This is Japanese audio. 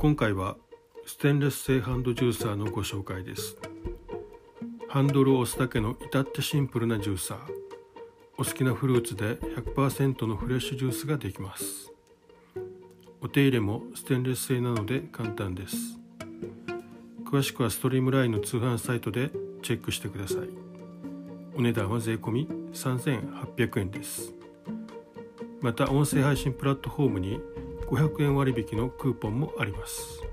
今回はステンレス製ハンドジューサーのご紹介です。ハンドルを押すだけの至ってシンプルなジューサー。お好きなフルーツで100%のフレッシュジュースができます。お手入れもステンレス製なので簡単です。詳しくはストリームラインの通販サイトでチェックしてください。お値段は税込3800円です。また音声配信プラットフォームに500円割引のクーポンもあります。